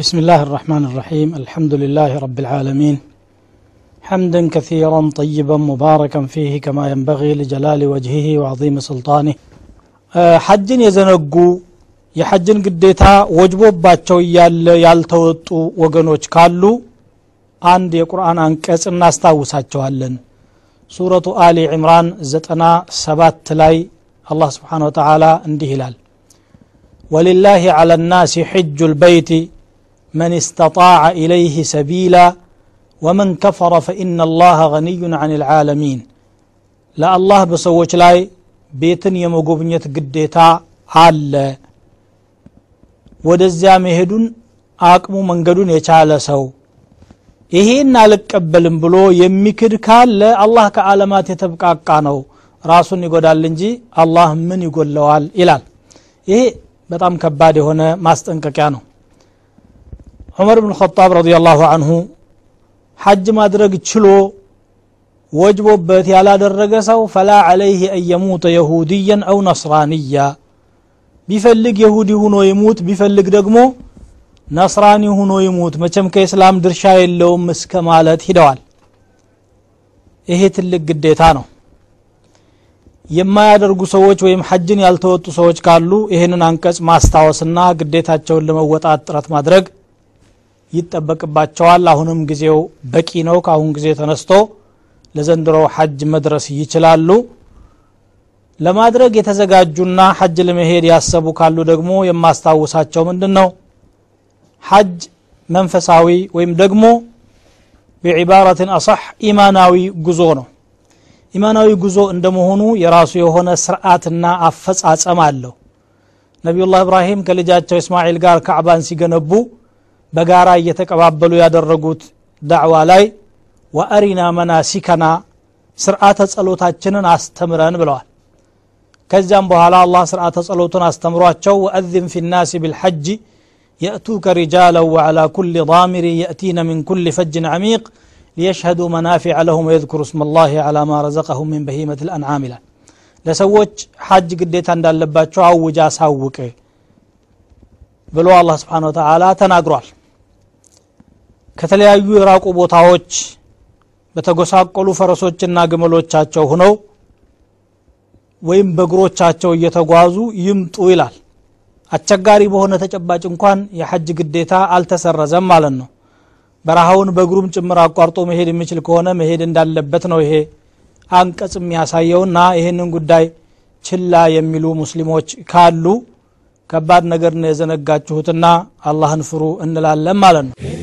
بسم الله الرحمن الرحيم الحمد لله رب العالمين حمدا كثيرا طيبا مباركا فيه كما ينبغي لجلال وجهه وعظيم سلطانه ሐጅን የዘነጉ የሐጅን ግዴታ ወጅቦባቸው እያለ ያልተወጡ ወገኖች ካሉ አንድ የቁርአን አንቀጽ እናስታውሳቸዋለን ሱረቱ አሊ ዕምራን ዘጠና ሰባት ላይ አላህ ስብሓን ወተላ እንዲህ ይላል ወሊላህ ዓላ ናሲ ሕጁ ልበይቲ من استطاع إليه سبيلا ومن كفر فإن الله غني عن العالمين. لا الله بسوች ላይ ቤትን የመጎብኘት ግዴታ አለ ወደዚያ መሄዱን አቅሙ መንገዱን የቻለ ሰው ይሄን አልቀበልም ብሎ የሚክድ ካለ አላህ ከዓለማት የተብቃቃ ነው። ራሱን ይጎዳል እንጂ አላህ ምን ይጎለዋል ይላል። ይሄ በጣም ከባድ የሆነ ማስጠንቀቂያ ነው። ዑመር ብን ኸጣብ ረዲየላሁ አንሁ ሐጅ ማድረግ ችሎ ወጅቦበት ያላደረገ ሰው ፈላ ዓለይህ አን የሙተ የሁድያን አው ነስራንያ። ቢፈልግ የሁዲ ሁኖ ይሙት ቢፈልግ ደግሞ ነስራኒ ሁኖ ይሙት። መቸም ከእስላም ድርሻ የለውም እስከ ማለት ሂደዋል። ይሄ ትልቅ ግዴታ ነው። የማያደርጉ ሰዎች ወይም ሐጅን ያልተወጡ ሰዎች ካሉ ይህንን አንቀጽ ማስታወስና ግዴታቸውን ለመወጣት ጥረት ማድረግ ይጠበቅባቸዋል። አሁንም ጊዜው በቂ ነው። ከአሁን ጊዜ ተነስቶ ለዘንድሮው ሐጅ መድረስ ይችላሉ። ለማድረግ የተዘጋጁና ሐጅ ለመሄድ ያሰቡ ካሉ ደግሞ የማስታውሳቸው ምንድን ነው ሐጅ መንፈሳዊ ወይም ደግሞ ቢዕባረትን አصح ኢማናዊ ጉዞ ነው። ኢማናዊ ጉዞ እንደመሆኑ የራሱ የሆነ ስርዓትና አፈጻጸም አለው። ነቢዩላህ እብራሂም ከልጃቸው እስማኤል ጋር ካዕባን ሲገነቡ በጋራ እየተቀባበሉ ያደረጉት ዳዕዋ ላይ ወአሪና መናሲከና ስርዓተ ጸሎታችንን አስተምረን ብለዋል ከዚያም በኋላ አላህ ስርዓተ ጸሎቱን አስተምሯቸው ወአዝን ፊ ናሲ ብልሐጅ يأتوك رجالا وعلى كل ضامر يأتين من كل فج عميق ليشهدوا منافع لهم ويذكروا اسم الله على ما رزقهم من بهيمة الأنعام لا ለሰዎች ሐጅ ግዴታ እንዳለባቸው አውጃ አሳውቅ ብሎ አላህ ስብሓን ወተላ ተናግሯል ከተለያዩ የራቁ ቦታዎች በተጎሳቆሉ ፈረሶችና ግመሎቻቸው ሁነው ወይም በእግሮቻቸው እየተጓዙ ይምጡ ይላል። አስቸጋሪ በሆነ ተጨባጭ እንኳን የሐጅ ግዴታ አልተሰረዘም ማለት ነው። በረሃውን በእግሩም ጭምር አቋርጦ መሄድ የሚችል ከሆነ መሄድ እንዳለበት ነው ይሄ አንቀጽ የሚያሳየውና ይህንን ጉዳይ ችላ የሚሉ ሙስሊሞች ካሉ ከባድ ነገር ነው የዘነጋችሁትና አላህን ፍሩ እንላለን ማለት ነው